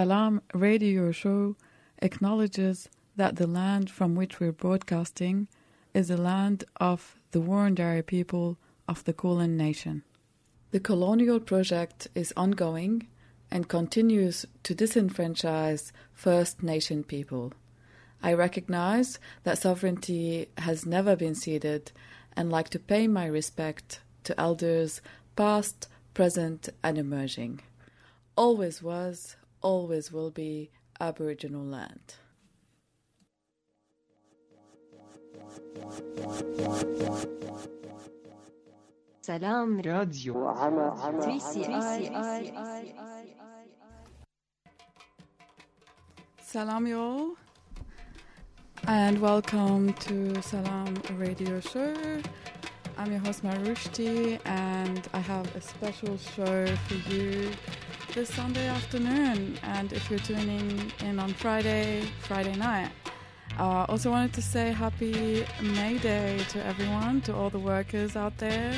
Salam radio show acknowledges that the land from which we're broadcasting is the land of the Wurundjeri people of the Kulin Nation. The colonial project is ongoing and continues to disenfranchise First Nation people. I recognize that sovereignty has never been ceded and like to pay my respect to elders past, present, and emerging. Always was, always will be Aboriginal land. Salam Radio. Salam y'all, and welcome to Salam Radio Show. I'm your host Marushti, and I have a special show for you this Sunday afternoon. And if you're tuning in on Friday, Friday night, uh, also wanted to say happy May Day to everyone, to all the workers out there.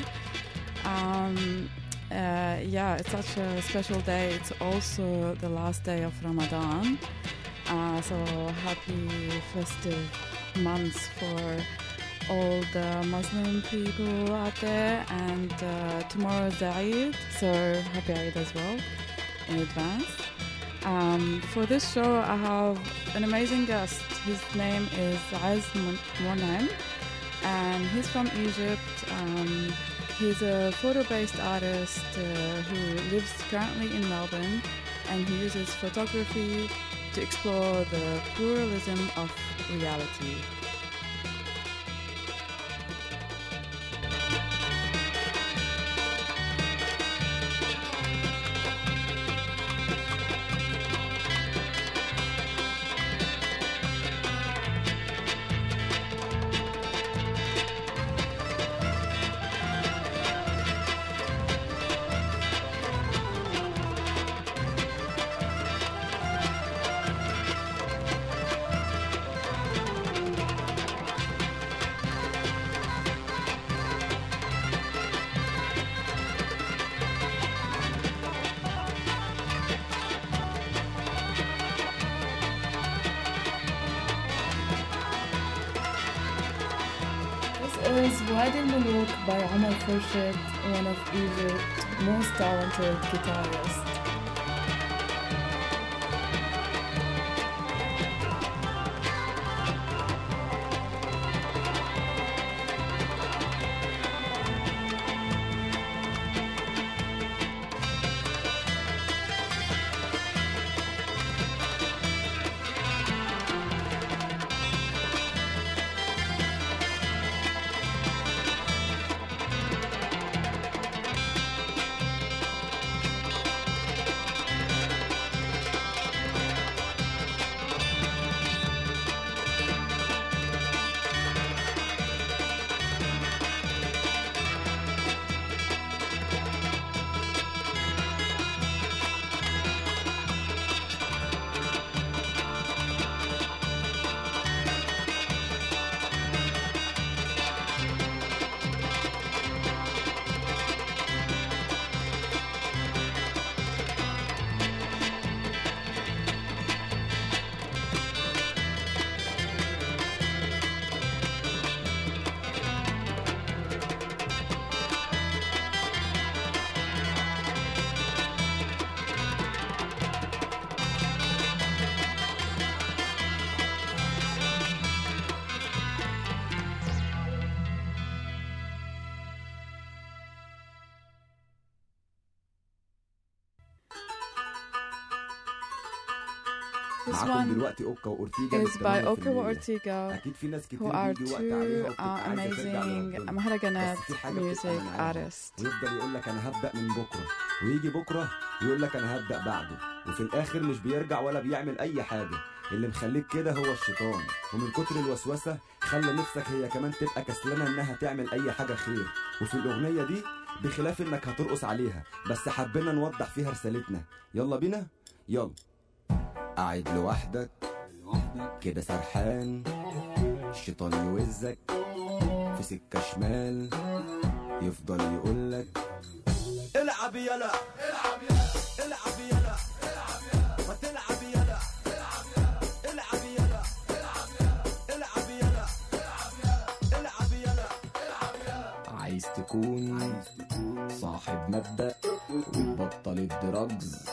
Um, uh, yeah, it's such a special day. It's also the last day of Ramadan. Uh, so happy festive months for all the Muslim people out there. And uh, tomorrow is Eid, so happy Eid as well in advance. Um, for this show, I have an amazing guest. His name is Az Monem, and he's from Egypt. Um, he's a photo-based artist uh, who lives currently in Melbourne, and he uses photography to explore the pluralism of reality. By Omar Khurshid, one of Egypt's most talented guitarists. معاكم one دلوقتي أوكا وأورتيجا is by Oka Ortiga, أكيد في ناس كتير who are two uh, amazing بتبقى music artists. ويفضل يقول لك أنا هبدأ من بكرة. ويجي بكرة ويقول لك أنا هبدأ بعده. وفي الآخر مش بيرجع ولا بيعمل أي حاجة. اللي مخليك كده هو الشيطان. ومن كتر الوسوسة خلى نفسك هي كمان تبقى كسلانة إنها تعمل أي حاجة خير. وفي الأغنية دي بخلاف إنك هترقص عليها. بس حبينا نوضح فيها رسالتنا. يلا بينا. يلا. قاعد لوحدك كده سرحان الشيطان يوزك في سكة شمال يفضل يقولك. العب يلا العب يلا العب يلا العب يلا ما تلعب يلا العب يلا العب يلا العب يلا العب يلا العب يلا. عايز تكون صاحب مبدأ وتبطل الدراجز.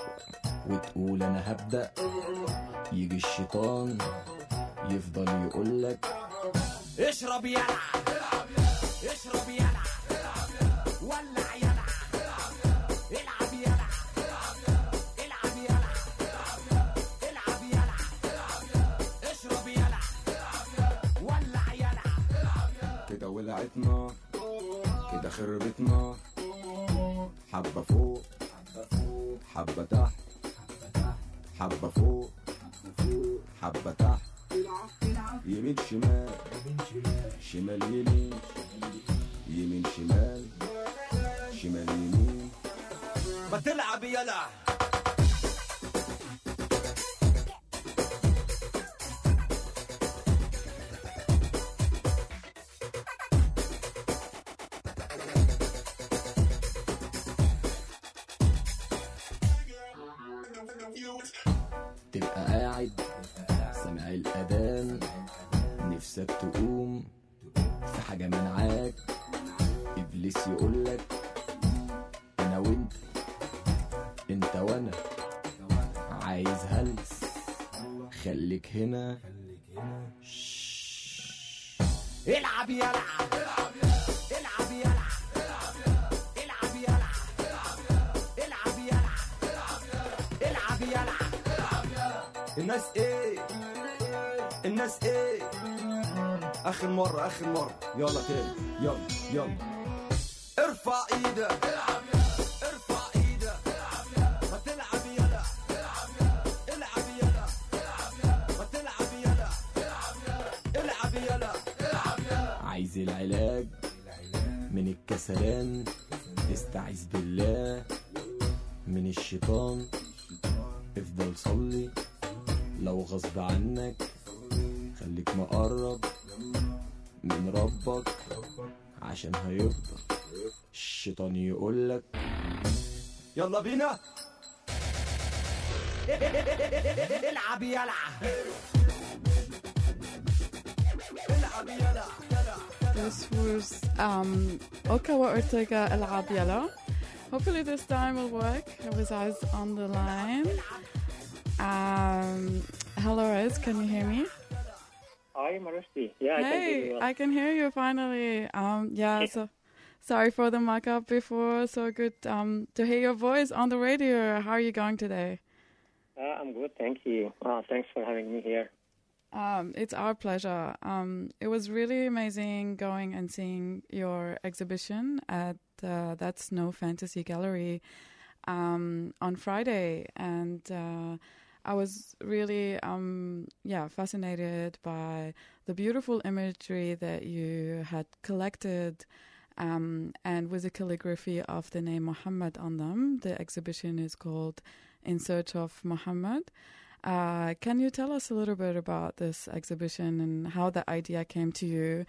وتقول أنا هبدأ. يجي الشيطان يفضل يقولك اشرب يلع اشرب يلع ولع يلع العب يلع العب يلع العب يلع اشرب يلع ولع يلع كده ولعت نار كده خربت نار حبة فوق حبة تحت. حبة فوق حبة تحت. يمين شمال شمال يمين. يمين شمال شمال يمين. ما تلعب يلا. خليك هنا شش. العب يلعب العب يلعب العب يلعب العب يلعب العب يلعب الناس إيه الناس إيه اخر مرة اخر مرة يلا تاني يلا يلا ارفع إيدك يلا بينا العب يلع العب يلع This was um, Okawa Ortega El Abiela. Hopefully this time will work. With eyes on the line. Um, hello, Riz. Can you hear me? Hi, Marusti. Yeah, I can hear hey, you. well. I can hear you finally. Um, yeah. So sorry for the mock up before. So good um, to hear your voice on the radio. How are you going today? Uh, I'm good, thank you. Uh, thanks for having me here. Um, it's our pleasure. Um, it was really amazing going and seeing your exhibition at uh, That's No Fantasy Gallery um, on Friday, and uh, I was really, um, yeah, fascinated by the beautiful imagery that you had collected. Um, and with the calligraphy of the name Muhammad on them, the exhibition is called In Search of Muhammad. Uh, can you tell us a little bit about this exhibition and how the idea came to you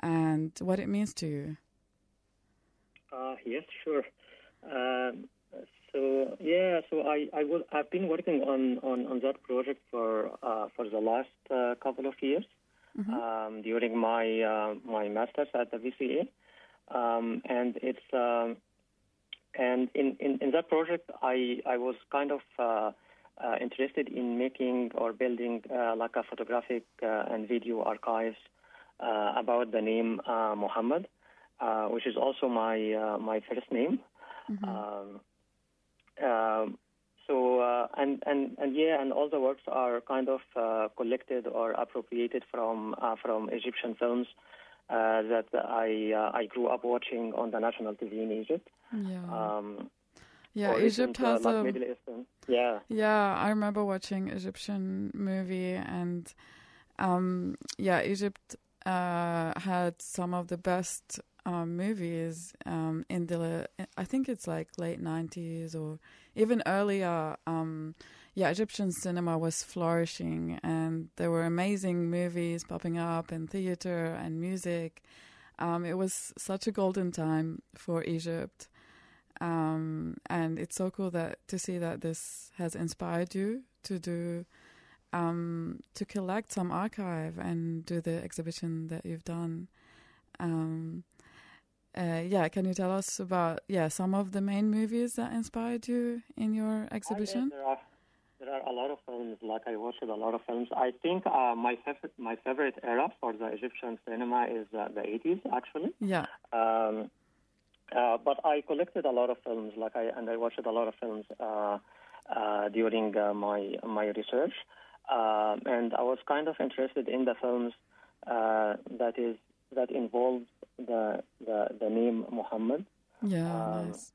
and what it means to you? Uh, yes, sure. Um, so yeah, so I I will I've been working on, on, on that project for uh, for the last uh, couple of years um, during my uh, my masters at the VCA, um, and it's um, and in, in, in that project I I was kind of uh, uh, interested in making or building uh, like a photographic uh, and video archives uh, about the name uh, Muhammad, uh, which is also my uh, my first name. Um, um, so uh, and and and yeah, and all the works are kind of uh, collected or appropriated from uh, from Egyptian films uh, that I uh, I grew up watching on the national TV in Egypt. Yeah. Um, yeah, Egypt uh, has like a. Middle Eastern. Yeah. Yeah, I remember watching Egyptian movie and um yeah, Egypt uh had some of the best um movies um in the I think it's like late 90s or even earlier um yeah, Egyptian cinema was flourishing and there were amazing movies popping up in theater and music. Um it was such a golden time for Egypt um, and it's so cool that to see that this has inspired you to do um, to collect some archive and do the exhibition that you've done. Um, uh, yeah, can you tell us about yeah some of the main movies that inspired you in your exhibition? There are a lot of films. Like I watched a lot of films. I think uh, my favorite my favorite era for the Egyptian cinema is uh, the 80s, actually. Yeah. Um, uh, but I collected a lot of films, like I and I watched a lot of films uh, uh, during uh, my my research, um, and I was kind of interested in the films uh, that is that involve the the, the name Muhammad, Yeah, Um, nice.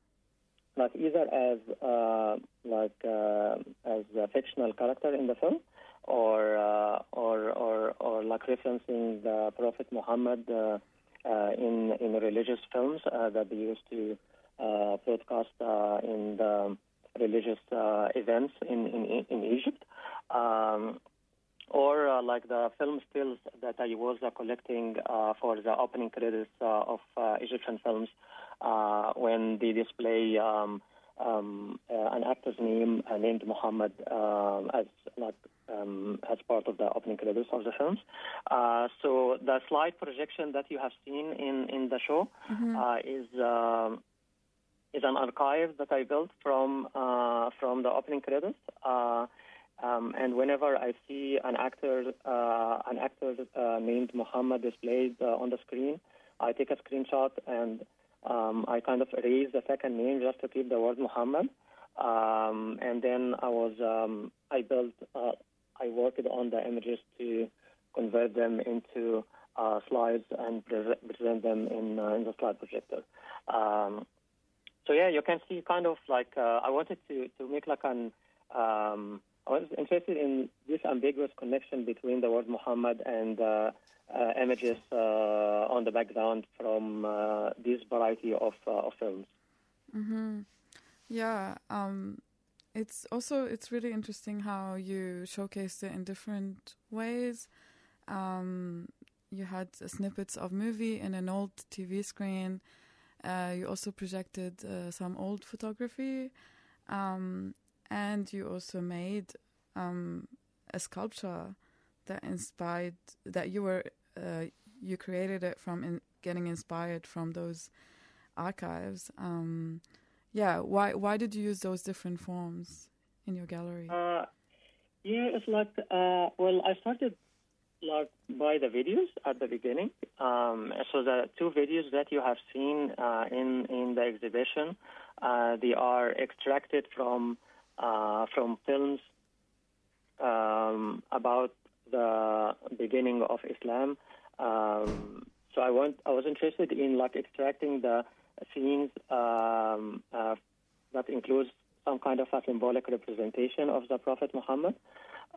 like either as uh, like uh, as fictional character in the film, or uh, or or or like referencing the Prophet Muhammad uh, uh, in in religious films that they used to broadcast in the religious events in in in Egypt. Um, or uh, like the film stills that I was uh, collecting uh, for the opening credits of Egyptian films when they display um, um, uh, an actor's name uh, named Muhammad um, as like um, as part of the opening credits of the films. Uh, so the slide projection that you have seen in in the show uh, is. Um, is an archive that I built from uh, from the opening credits. Uh, um, and whenever I see an actor uh, an actor uh, named Muhammad displayed uh, on the screen, I take a screenshot and um, I kind of erase the second name just to keep the word Muhammad. Um, and then I was um, I built uh, I worked on the images to convert them into uh, slides and pre- present them in uh, in the slide projector. Um, so yeah, you can see kind of like uh, I wanted to to make like an um, I was interested in this ambiguous connection between the word Muhammad and uh, images uh, on the background from uh, this variety of uh, of films. Mm-hmm. Yeah, um, it's also it's really interesting how you showcased it in different ways. Um, you had snippets of movie in an old TV screen. Uh, you also projected uh, some old photography, um, and you also made um, a sculpture that inspired that you were uh, you created it from in, getting inspired from those archives. Um, yeah, why why did you use those different forms in your gallery? Uh, yeah, it's like uh, well, I started like by the videos at the beginning. Um, so the two videos that you have seen uh, in in the exhibition, uh, they are extracted from uh, from films um, about the beginning of Islam. Um, so I want I was interested in like extracting the scenes um, uh, that includes some kind of a symbolic representation of the Prophet Muhammad,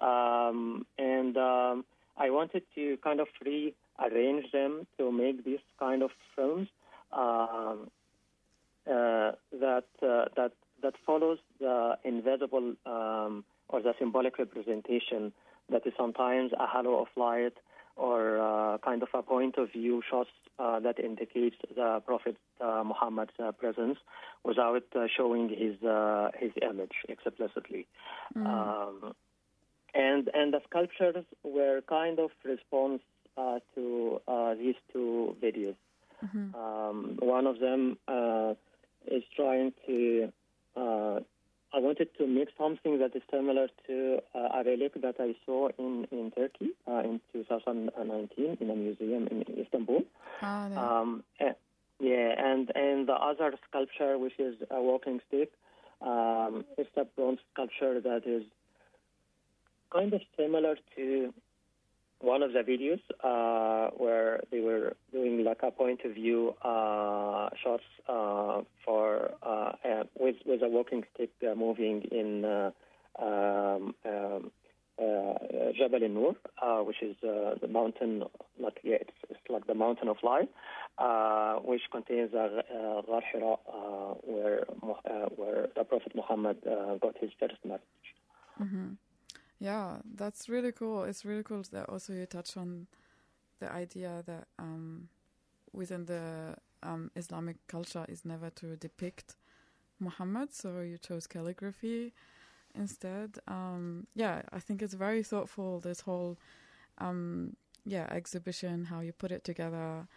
um, and um, I wanted to kind of rearrange them to make these kind of films um, uh, that uh, that that follows the invisible um, or the symbolic representation that is sometimes a halo of light or uh, kind of a point of view shots uh, that indicates the Prophet uh, Muhammad's uh, presence without uh, showing his uh, his image explicitly. Um, and and the sculptures were kind of response uh, to uh, these two videos. Um, one of them uh, is trying to. I wanted to make something that is similar to uh, a relic that I saw in in Turkey uh, in 2019 in a museum in Istanbul. Ah, no. Um, eh, yeah, and and the other sculpture, which is a walking stick, um, it's a bronze sculpture that is kind of similar to one of the videos uh, where they were doing like a point of view uh, shots uh, for uh, with with a walking stick uh, moving in uh, um, um, Jabal uh, which is the mountain, like yeah, it's, it's like the mountain of life, which contains a Ghar where where the Prophet Muhammad uh, got his first message. Yeah, that's really cool. It's really cool that also you touch on the idea that um, within the um, Islamic culture is never to depict Muhammad, so you chose calligraphy instead. Um, yeah, I think it's very thoughtful. This whole um, yeah exhibition, how you put it together.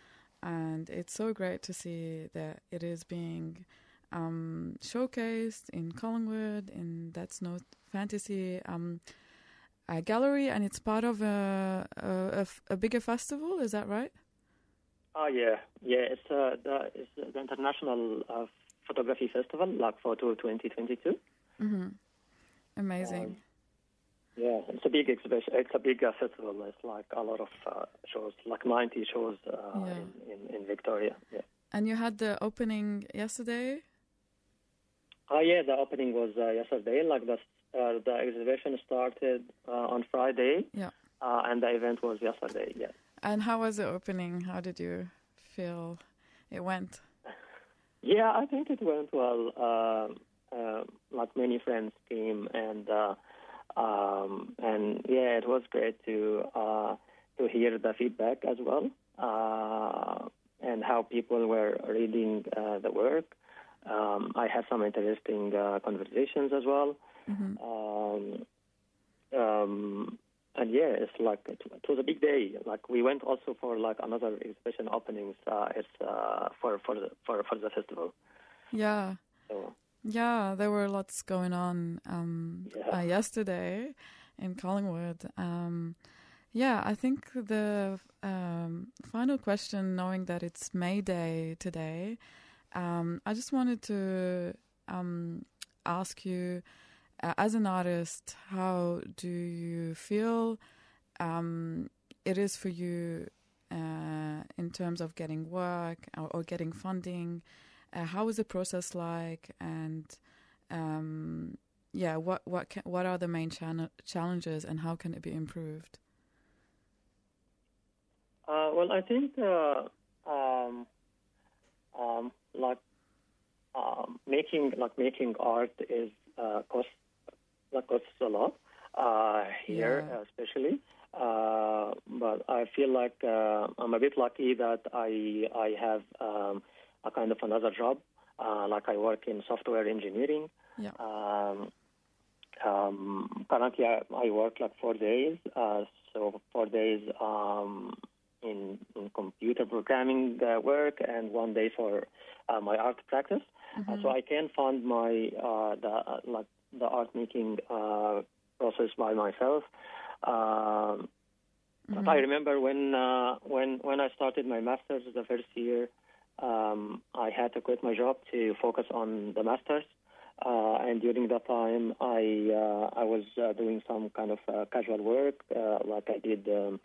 and it's so great to see that it is being um, showcased in Collingwood in That's No Fantasy um, a gallery, and it's part of a, a, a bigger festival. Is that right? Oh yeah, yeah. It's uh, the it's the international uh, photography festival, like Photo 2022. Mm-hmm. Amazing. Um, yeah, it's a big exhibition. It's a big uh, festival. It's like a lot of uh, shows, like 90 shows uh, Yeah. in, in, in Victoria. Yeah. and you had the opening yesterday. Oh yeah, the opening was uh, yesterday. Like the uh, the exhibition started uh, on Friday. Yeah. Uh, and the event was yesterday. Yeah. And how was the opening? How did you feel it went? Yeah, I think it went well. Um uh, like many friends came, and uh, um, and yeah, it was great to uh, to hear the feedback as well, uh, and how people were reading uh, the work. Um, I had some interesting uh, conversations as well. Hmm Um, um, and yeah, it's like it, it was a big day. Like we went also for like another exhibition openings. Uh, it's uh, for for the for for the festival. Yeah. So Yeah, there were lots going on um, Yeah. uh, yesterday in Collingwood. Um, yeah, I think the um, final question, knowing that it's May Day today, um, I just wanted to um, ask you, as an artist, how do you feel um, it is for you uh, in terms of getting work or, or getting funding? Uh, how is the process like, and um, yeah, what what can, what are the main challenges, and how can it be improved? Uh, well, I think um, um, like um, making like making art is uh, cost like costs a lot uh, here, Yeah. especially. Uh, but I feel like uh, I'm a bit lucky that I I have um, a kind of another job. Uh, like I work in software engineering. Yeah. Um, um, currently, I, I work like four days. Uh, so four days um, in, in computer programming uh, work, and one day for uh, my art practice. Uh, so I can fund my uh, the uh, like the art making uh, process by myself. Um, But I remember when uh, when when I started my masters the first year, um, I had to quit my job to focus on the masters. Uh, and during that time, I uh, I was uh, doing some kind of uh, casual work, uh, like I did um,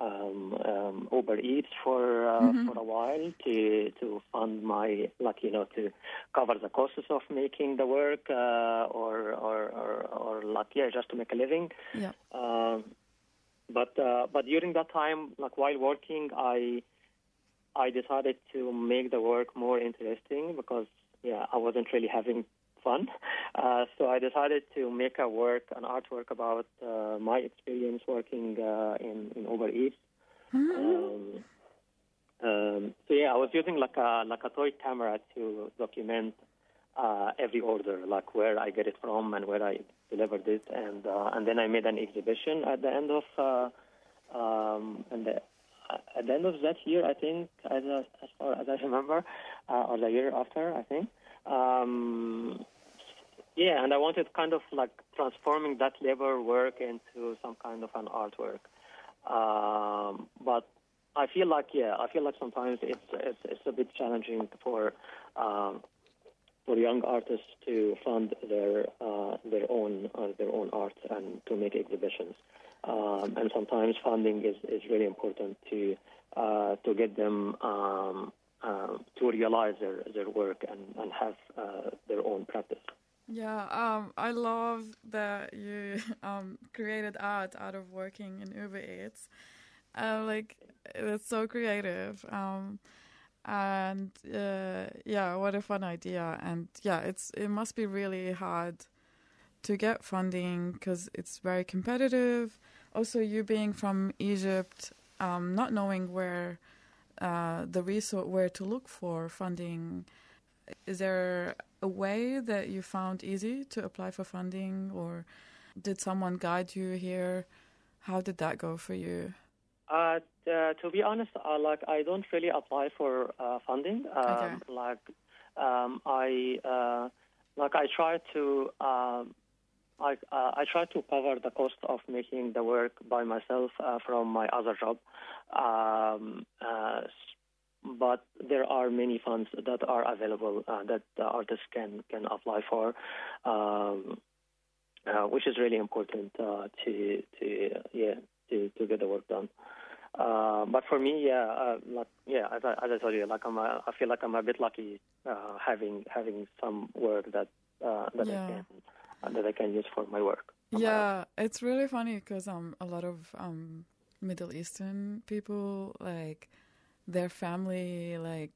um, um, Uber Eats for uh, for a while to to fund my like you know to cover the costs of making the work uh, or, or or or like yeah just to make a living. Yeah. Um, but uh, but during that time, like while working, I I decided to make the work more interesting because yeah I wasn't really having fun. Uh, so I decided to make a work, an artwork about uh, my experience working uh, in in Uber Eats. Um, um, so yeah, I was using like a like a toy camera to document uh, every order, like where I get it from and where I delivered it, and uh, and then I made an exhibition at the end of uh, um, and the, at the end of that year, I think, as as far as I remember, uh, or the year after, I think. Um, yeah, and I wanted kind of like transforming that labor work into some kind of an artwork. Um, but I feel like yeah, I feel like sometimes it's it's, it's a bit challenging for um, for young artists to fund their uh, their own uh, their own art and to make exhibitions. Um, and sometimes funding is, is really important to uh, to get them um, uh, to realize their, their work and, and have uh, their own practice. Yeah, um, I love that you um, created art out of working in Uber Eats. Uh, like, it's so creative. Um, and uh, yeah, what a fun idea. And yeah, it's it must be really hard to get funding because it's very competitive. Also, you being from Egypt, um, not knowing where uh, the resource where to look for funding. Is there a way that you found easy to apply for funding, or did someone guide you here? How did that go for you? Uh, uh, to be honest, uh, like I don't really apply for uh, funding. Um, Okay. Like um, I uh, like I try to um, I uh, I try to cover the cost of making the work by myself uh, from my other job. Um, uh, but there are many funds that are available uh, that the artists can can apply for. Um, uh, which is really important uh, to to uh, yeah to to get the work done. Uh, but for me, yeah, uh, like yeah, as I, as I told you, like I'm, a, I feel like I'm a bit lucky uh, having having some work that uh, that Yeah. I can uh, that I can use for my work. Yeah, it's really funny because um a lot of um Middle Eastern people like their family like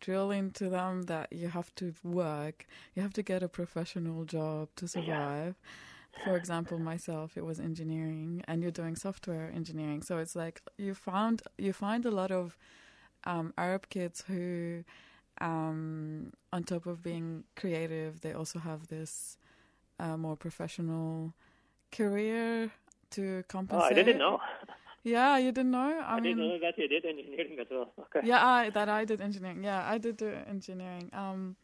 drill into them that you have to work, you have to get a professional job to survive. For example, myself, it was engineering, and you're doing software engineering. So it's like you found you find a lot of um, Arab kids who, um, on top of being creative, they also have this uh, more professional career to Oh, compensate. I didn't know. Yeah, you didn't know. I, I, mean, didn't know that you did engineering as well. Okay. yeah, I, that I did engineering. Yeah, I did do engineering. Um,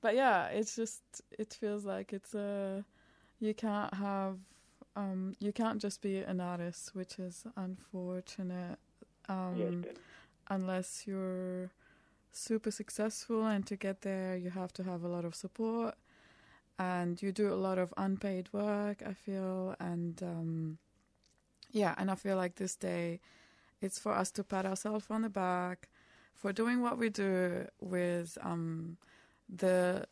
but yeah, it's just it feels like it's a you can't have um you can't just be an artist, which is unfortunate. Um, Yes, yes. unless you're super successful and to get there you have to have a lot of support and you do a lot of unpaid work i feel and um yeah and i feel like this day it's for us to pat ourselves on the back for doing what we do with um the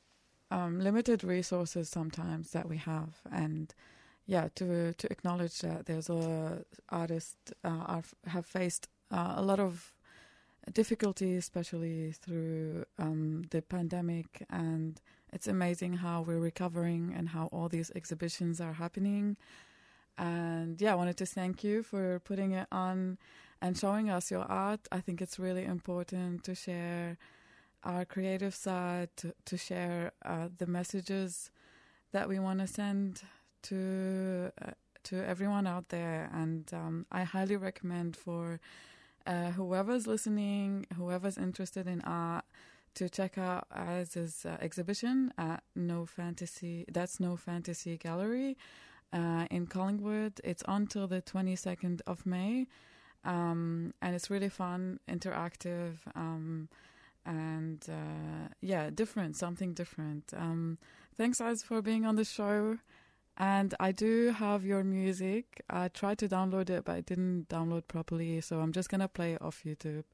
um limited resources sometimes that we have and yeah to to acknowledge that there's a artists uh, are, have faced uh, a lot of difficulty, especially through um, the pandemic. And it's amazing how we're recovering and how all these exhibitions are happening. And yeah, I wanted to thank you for putting it on and showing us your art. I think it's really important to share our creative side, to, to share uh, the messages that we want to send to uh, to everyone out there. And um, I highly recommend for uh, whoever's listening, whoever's interested in art, to check out Az's uh, exhibition at No Fantasy. That's No Fantasy Gallery uh, in Collingwood. It's until the 22nd of May, um, and it's really fun, interactive, um, and uh, yeah, different, something different. Um, thanks, Az, for being on the show. And I do have your music. I tried to download it, but I didn't download properly, so I'm just gonna play it off YouTube.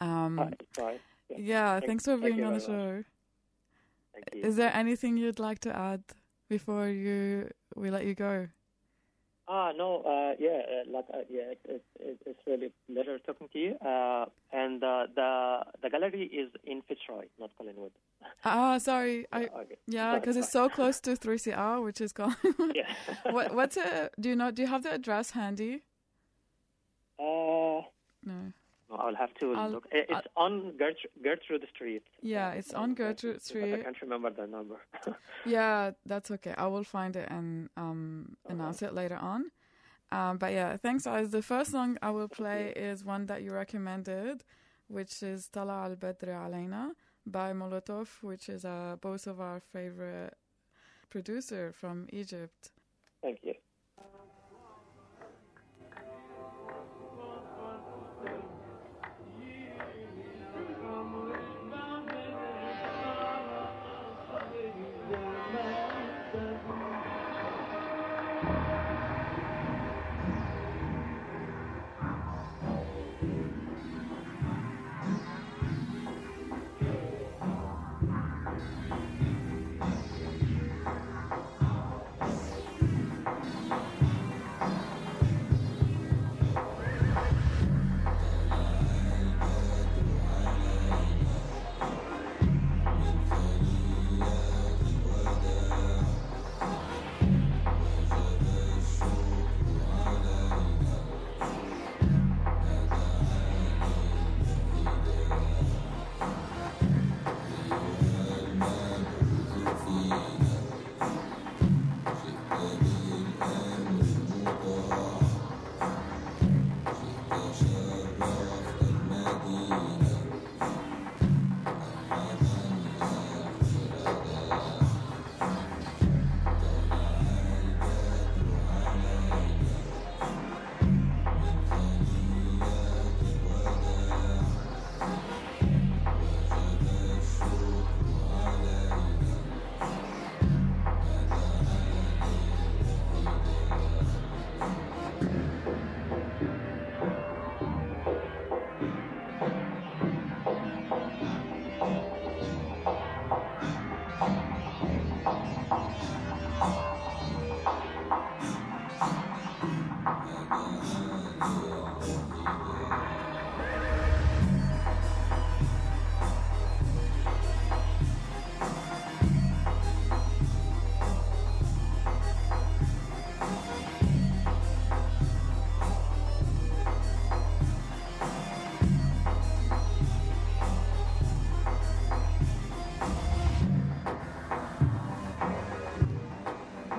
Um, Right. Yeah. yeah, Thank- thanks for being on the show. Is there anything you'd like to add before you we let you go? Ah, no, uh, yeah, uh, like, uh, yeah, it, it, it, it's really pleasure talking to you. Uh, and uh, the the gallery is in Fitzroy, not Collingwood. Ah, sorry, I okay. yeah, because it's so close to 3CR, which is gone. Yeah. what what's it? Do you know? Do you have the address handy? Uh, No. I'll have to I'll- look. It's on Gert- Gertrude Street. Yeah, it's on Gertrude But I can't remember the number. Yeah, that's okay. I will find it and um, announce it later on. Um, but yeah, thanks, guys. The first song I will play is one that you recommended, which is Tala al Badr Alayna by Molotov, which is uh, both of our favorite producer from Egypt. Thank you.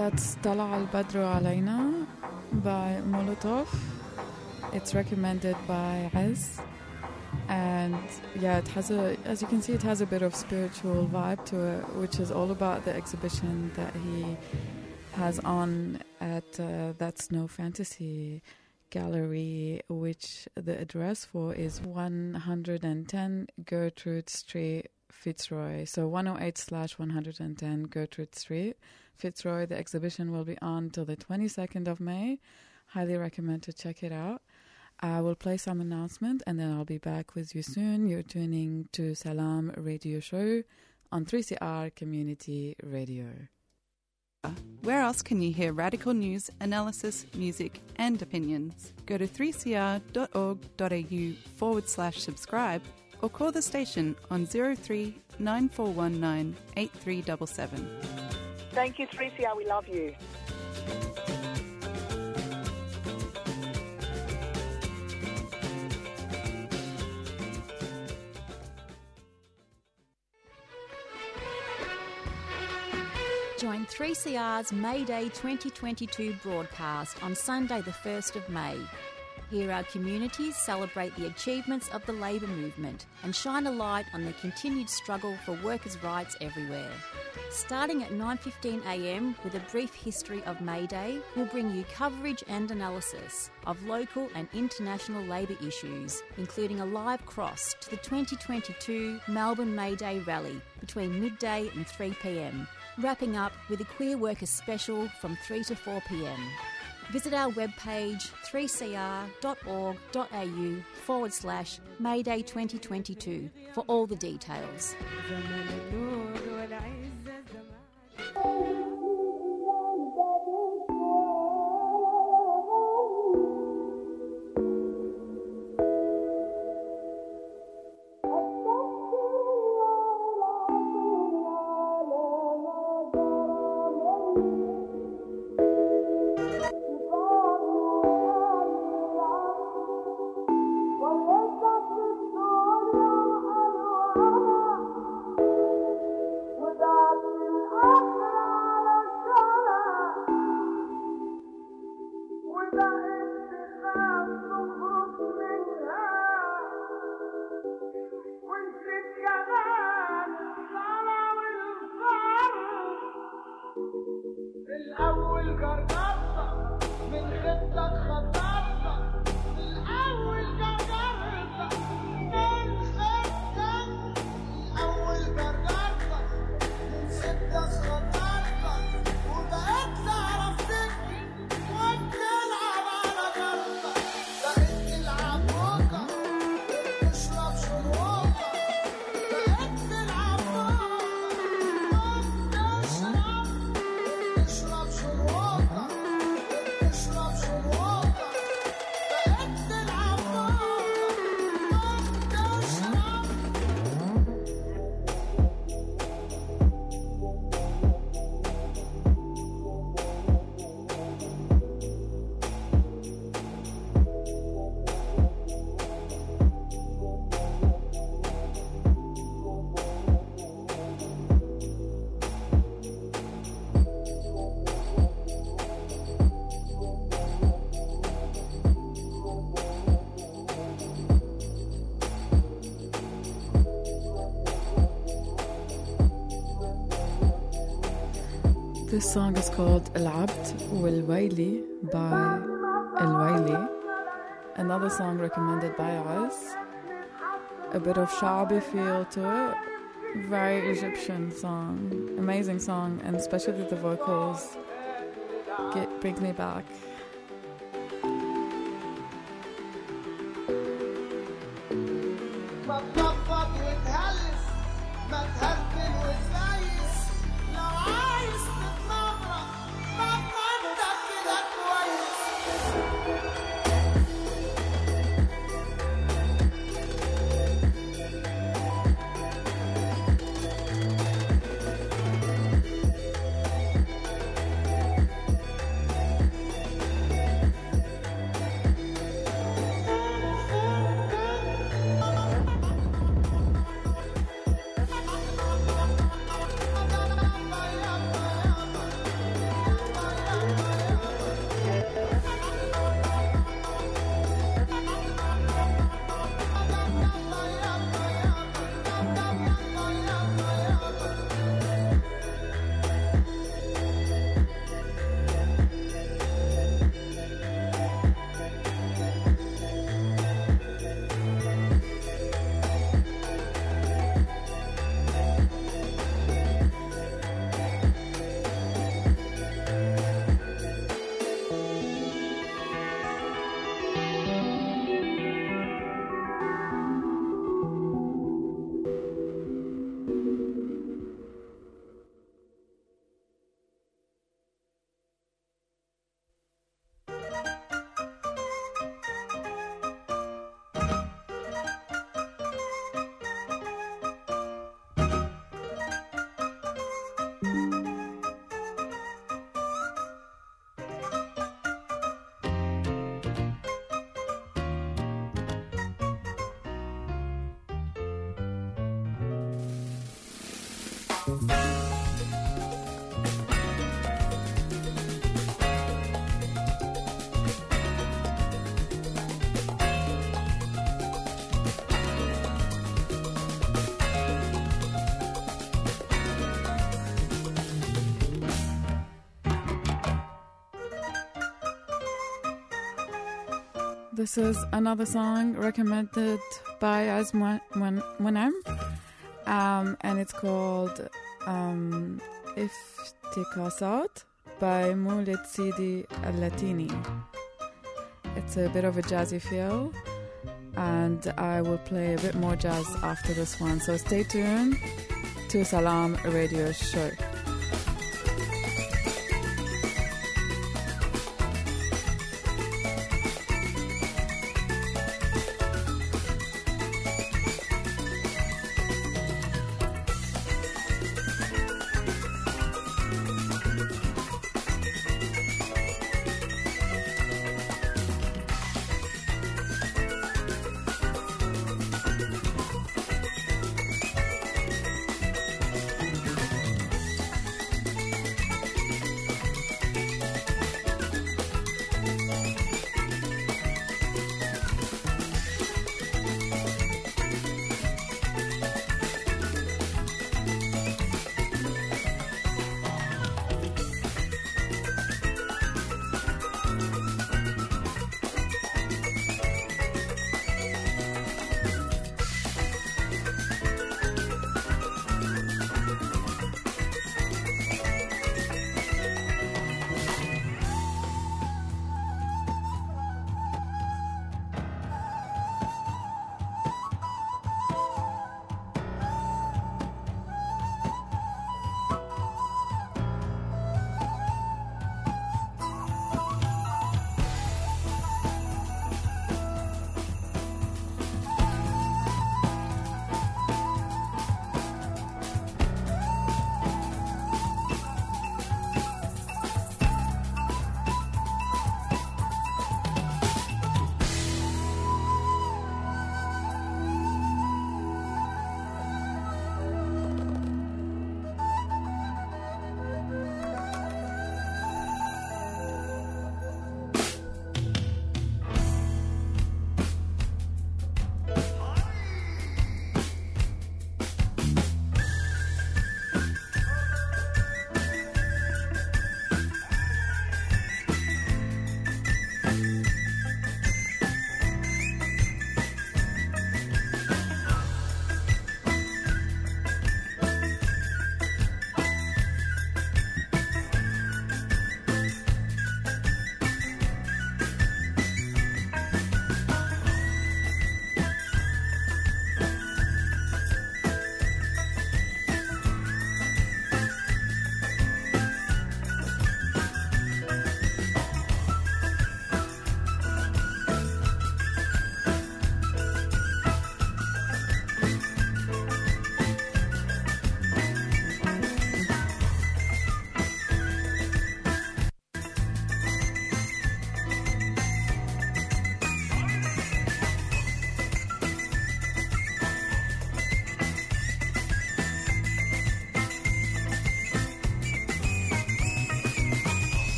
That's Tala al Badru Alaina by Molotov. It's recommended by Rez. And yeah, it has a, as you can see, it has a bit of spiritual vibe to it, which is all about the exhibition that he has on at uh, That's No Fantasy Gallery, which the address for is 110 Gertrude Street, Fitzroy. So 108 slash 110 Gertrude Street. Fitzroy. The exhibition will be on till the 22nd of May. Highly recommend to check it out. I will play some announcement and then I'll be back with you soon. You're tuning to Salam Radio Show on 3CR Community Radio. Where else can you hear radical news, analysis, music, and opinions? Go to 3cr.org.au forward slash subscribe or call the station on 03 9419 8377. Thank you, 3CR. We love you. Join 3CR's May Day 2022 broadcast on Sunday, the 1st of May. Here, our communities celebrate the achievements of the labour movement and shine a light on the continued struggle for workers' rights everywhere. Starting at 9:15am with a brief history of May Day, we'll bring you coverage and analysis of local and international labour issues, including a live cross to the 2022 Melbourne May Day rally between midday and 3pm wrapping up with a Queer Workers special from 3 to 4 pm. Visit our webpage 3cr.org.au forward slash Mayday 2022 for all the details thank you. This song is called El Abd Wal-Waili by El Waili. Another song recommended by us. A bit of Shabi feel to it. Very Egyptian song. Amazing song, and especially the vocals get bring me back. This is another song recommended by Azmunem, um, and it's called um, Out" by Mulid Sidi Al Latini. It's a bit of a jazzy feel, and I will play a bit more jazz after this one. So stay tuned to Salam Radio Show.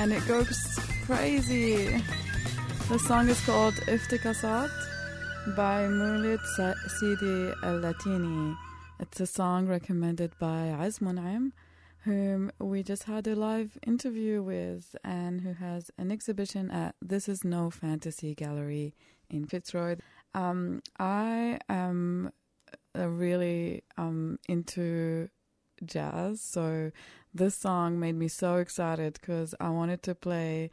And it goes crazy. The song is called Iftikasat by Mulid Sa- Sidi Al Latini. It's a song recommended by Azmunaim, whom we just had a live interview with and who has an exhibition at This Is No Fantasy Gallery in Fitzroy. Um, I am really um, into jazz, so this song made me so excited because I wanted to play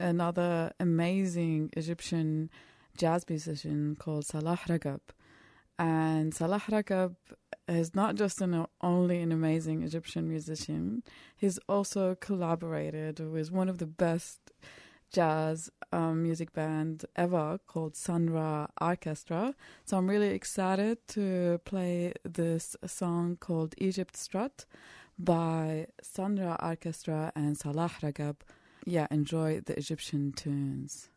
another amazing Egyptian jazz musician called Salah Ragab. And Salah Ragab is not just an only an amazing Egyptian musician, he's also collaborated with one of the best jazz um, music band ever called Sun Ra Orchestra. So I'm really excited to play this song called Egypt Strut by Sun Ra Orchestra and Salah Ragab. Yeah, enjoy the Egyptian tunes.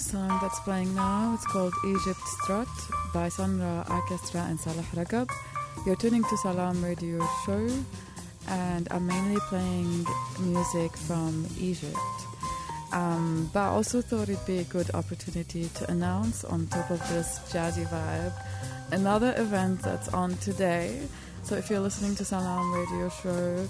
Song that's playing now is called Egypt Strut by Sun Ra Orchestra and Salah Ragab. You're tuning to Salam Radio Show, and I'm mainly playing music from Egypt. Um, but I also thought it'd be a good opportunity to announce, on top of this jazzy vibe, another event that's on today. So if you're listening to Salam Radio Show,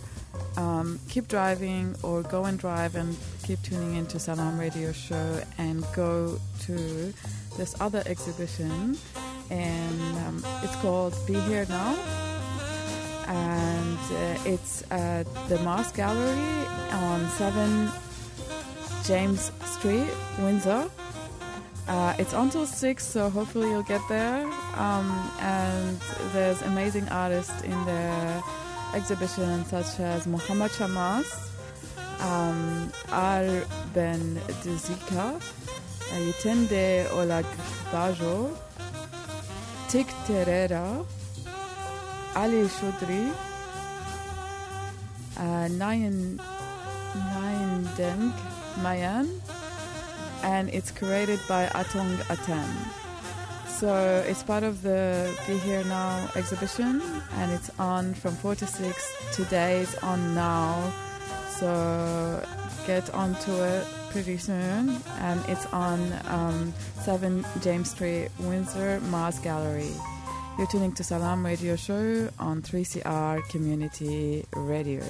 um, keep driving or go and drive and keep tuning in to Salam Radio Show and go to this other exhibition and um, it's called Be Here Now and uh, it's at the Mars Gallery on 7 James Street, Windsor. Uh, it's until 6, so hopefully you'll get there. Um, and there's amazing artists in the exhibition, such as Muhammad Shamas, um, Ar Ben Dizika, Yitende Olagbajo, Tik Terera, Ali Shudri, uh, Nayan Deng Mayan, and it's created by Atong Atem. So it's part of the Be Here Now exhibition, and it's on from 4 to 6. Today's on now, so get onto it pretty soon. And it's on um, 7 James Street, Windsor, Mars Gallery. You're tuning to Salam Radio Show on 3CR Community Radio.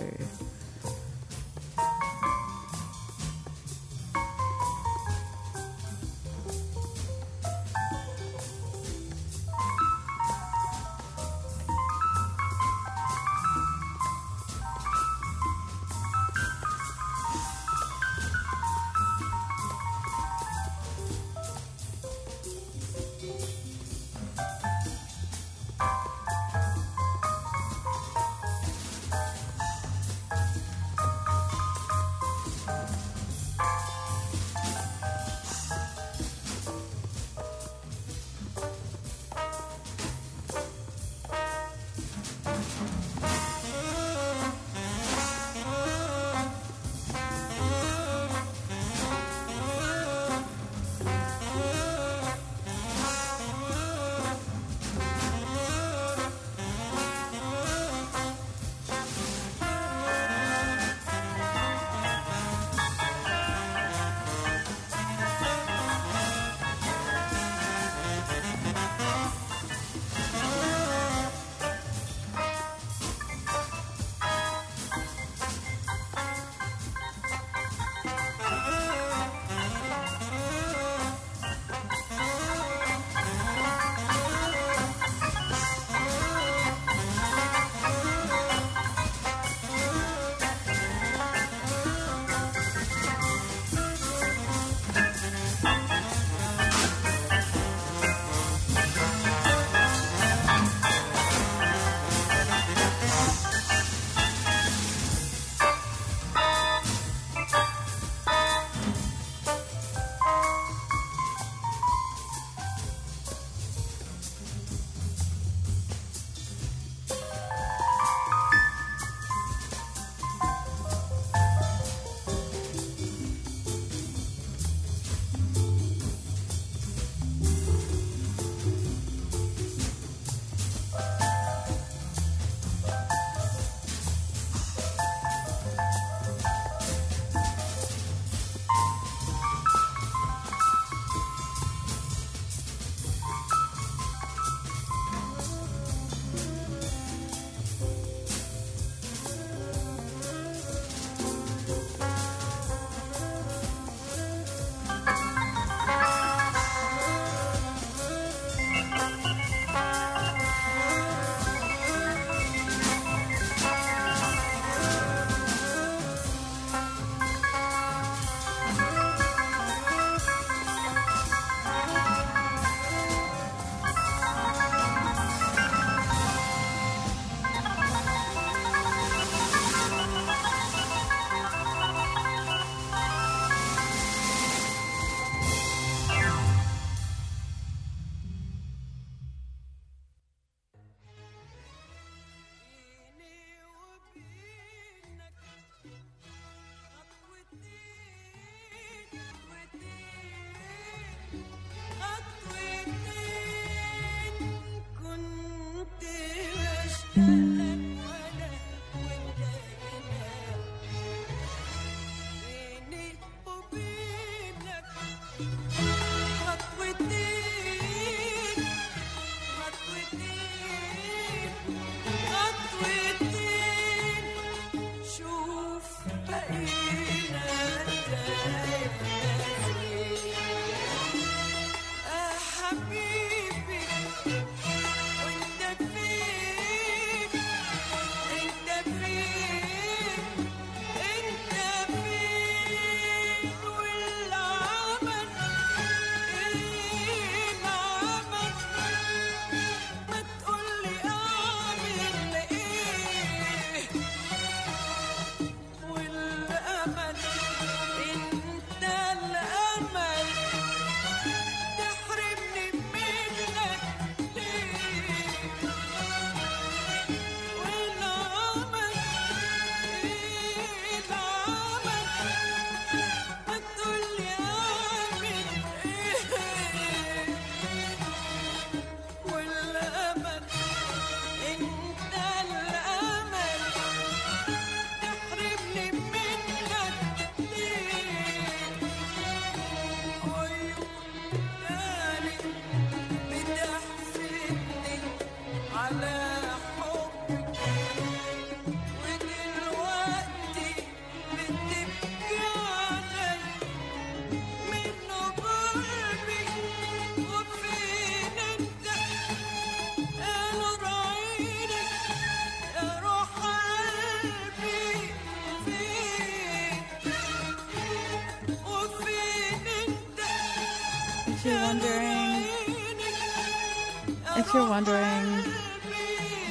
If you're wondering,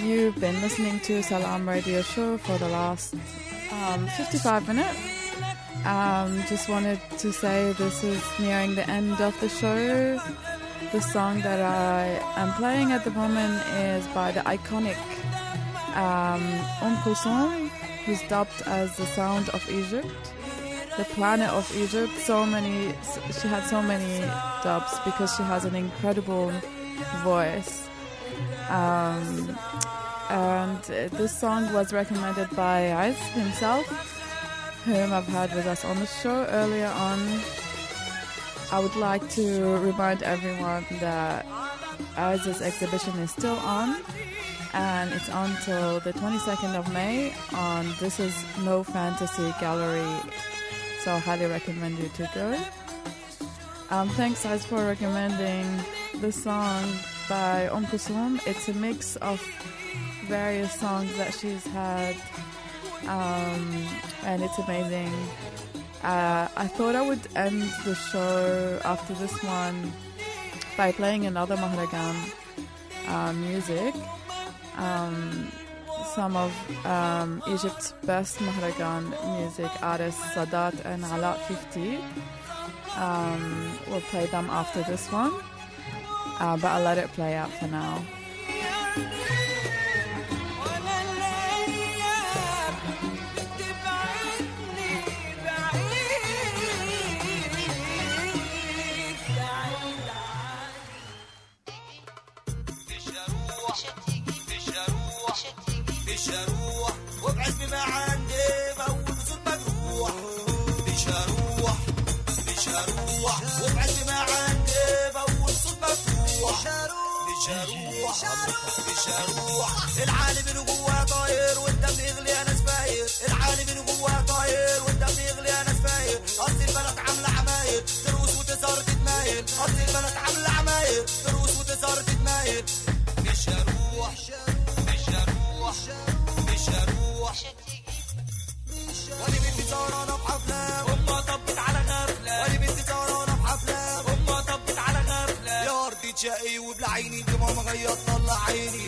you've been listening to Salam Radio Show for the last um, 55 minutes. Um, just wanted to say this is nearing the end of the show. The song that I am playing at the moment is by the iconic um, Kulthum, who's dubbed as the Sound of Egypt, the Planet of Egypt. So many, she had so many dubs because she has an incredible voice. Um, and uh, this song was recommended by Ice himself, whom I've had with us on the show earlier on. I would like to remind everyone that Ice's exhibition is still on, and it's on till the 22nd of May on This Is No Fantasy Gallery. So I highly recommend you to go. Um, thanks, Ice, for recommending the song by Om Kulthum. It's a mix of various songs that she's had, um, and it's amazing. Uh, I thought I would end the show after this one by playing another Mahragan uh, music. Um, some of um, Egypt's best Mahragan music artists, Sadat and Ala 50. Um, we'll play them after this one, uh, but I'll let it play out for now. هروح مش هروح العالم اللي جواه طاير والدم يغلي أنا سفاير العالم اللي جواه طاير والدم يغلي أنا سفاير اصل البلد عامله عماير تروس وتظهر تتمايل اصل البلد عامله عماير تروس وتظهر تتمايل مش هروح مش هروح مش هروح وأنا بنتي سهرانه بحفله امها شقي وبلعيني دموع مغيط طلع عيني.